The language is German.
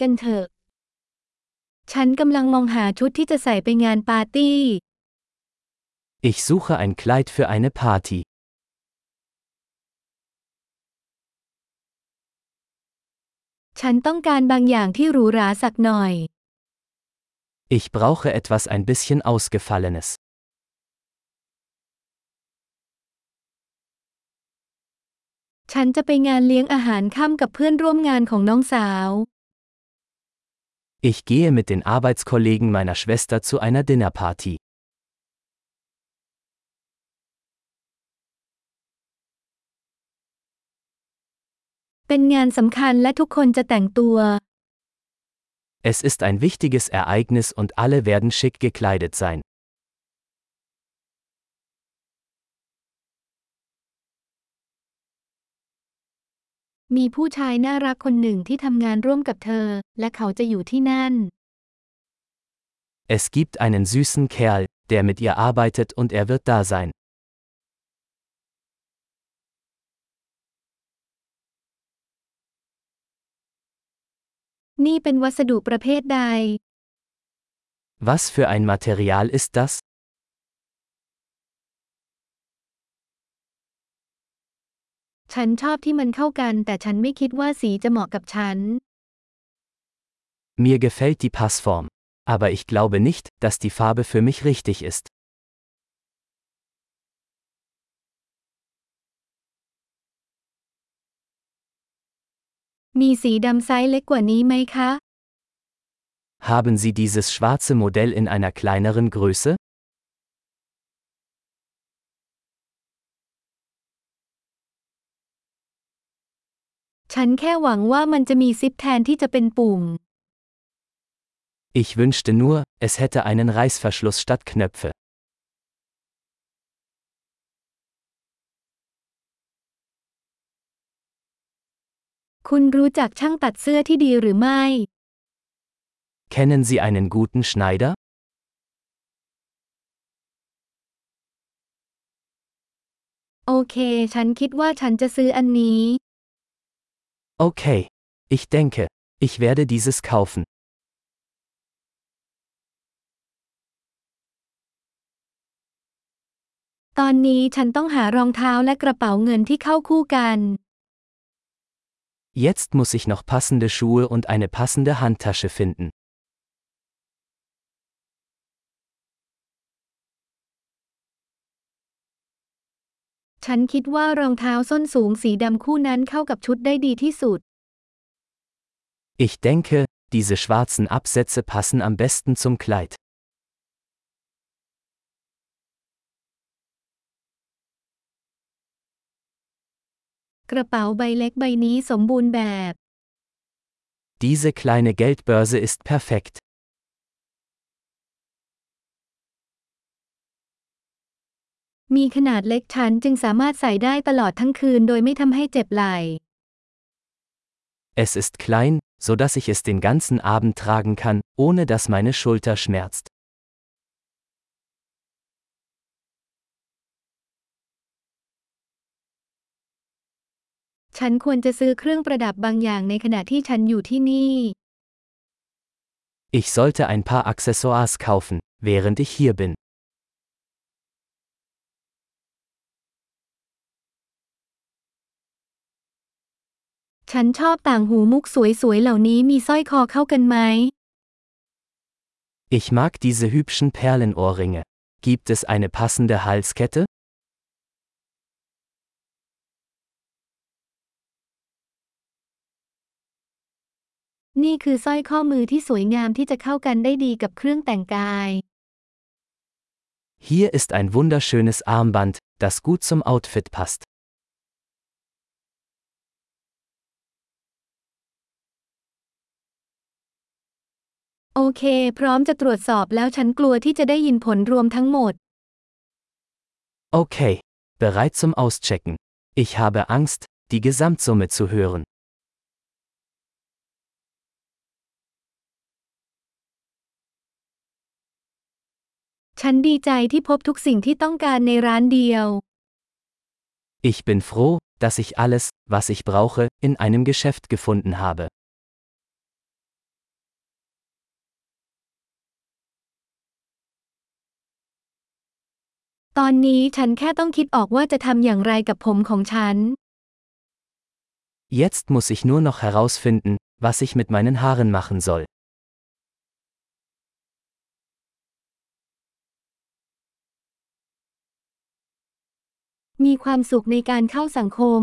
กันเถอะ ฉันกำลังมองหาชุดที่จะใส่ไปงานปาร์ตี้ Ich suche ein Kleid für eine Party. ฉันต้องการบางอย่างที่หรูหราสักหน่อย Ich brauche etwas ein bisschen Ausgefallenes. ฉันจะไปงานเลี้ยงอาหารค่ำกับเพื่อนร่วมงานของน้องสาว Ich gehe mit den Arbeitskollegen meiner Schwester zu einer Dinnerparty. Es ist ein wichtiges Ereignis und alle werden schick gekleidet sein. มีผู้ชายน่ารักคนหนึ่งที่ทำงานร่วมกับเธอ และเขาจะอยู่ที่นั่น Es gibt einen süßen Kerl, der mit ihr arbeitet und er wird da sein. นี่เป็นวัสดุประเภทใด Was für ein Material ist das? ฉันชอบที่มันเข้ากัน แต่ฉันไม่คิดว่าสีจะเหมาะกับฉัน Mir gefällt die Passform. Aber ich glaube nicht, dass die Farbe für mich richtig ist. มีสีดำไซส์เล็กกว่านี้ไหมคะ Haben Sie dieses schwarze Modell in einer kleineren Größe? ฉันแค่หวังว่ามันจะมีซิปแทนที่จะเป็นปุ่ม Ich wünschte nur, es hätte einen Reißverschluss statt Knöpfe. คุณรู้จักช่างตัดเสื้อที่ดีหรือไม่ Kennen Sie einen guten Schneider? โอเค ฉันคิดว่าฉันจะซื้ออันนี้ Okay. Ich denke, ich werde dieses kaufen. Jetzt muss ich noch passende Schuhe und eine passende Handtasche finden. ฉันคิดว่ารองเท้าส้นสูงสีดำคู่นั้นเข้ากับชุดได้ดีที่สุด Ich denke, diese schwarzen Absätze passen am besten zum Kleid. กระเป๋าใบเล็กใบนี้สมบูรณ์แบบ Diese kleine Geldbörse ist perfekt. มีขนาดเล็กฉันจึงสามารถใส่ได้ตลอดทั้งคืนโดยไม่ทำให้เจ็บไหล่ Es ist klein, so dass ich es den ganzen Abend tragen kann, ohne dass meine Schulter schmerzt. ฉันควรจะซื้อเครื่องประดับบางอย่างในขณะที่ฉันอยู่ที่นี่ Ich sollte ein paar Accessoires kaufen, während ich hier bin. ฉันชอบต่างหูมุกสวยๆเหล่านี้มีสร้อยคอเข้ากันไหม Ich mag diese hübschen Perlenohrringe. Gibt es eine passende Halskette? นี่คือสร้อยข้อมือที่สวยงามที่จะเข้ากันได้ดีกับเครื่องแต่งกาย Hier ist ein wunderschönes Armband, das gut zum Outfit passt. โอเค พร้อมจะตรวจสอบแล้วฉันกลัวที่จะได้ยินผลรวมทั้งหมด Okay. Bereit zum Auschecken. Ich habe Angst, die Gesamtsumme zu hören. ฉันดีใจที่พบทุกสิ่งที่ต้องการในร้านเดียว Ich bin froh, dass ich alles, was ich brauche, in einem Geschäft gefunden habe. ตอนนี้ฉันแค่ต้องคิดออกว่าจะทำอย่างไรกับผมของฉัน Jetzt muss ich nur noch herausfinden, was ich mit meinen Haaren machen soll. มีความสุขในการเข้าสังคม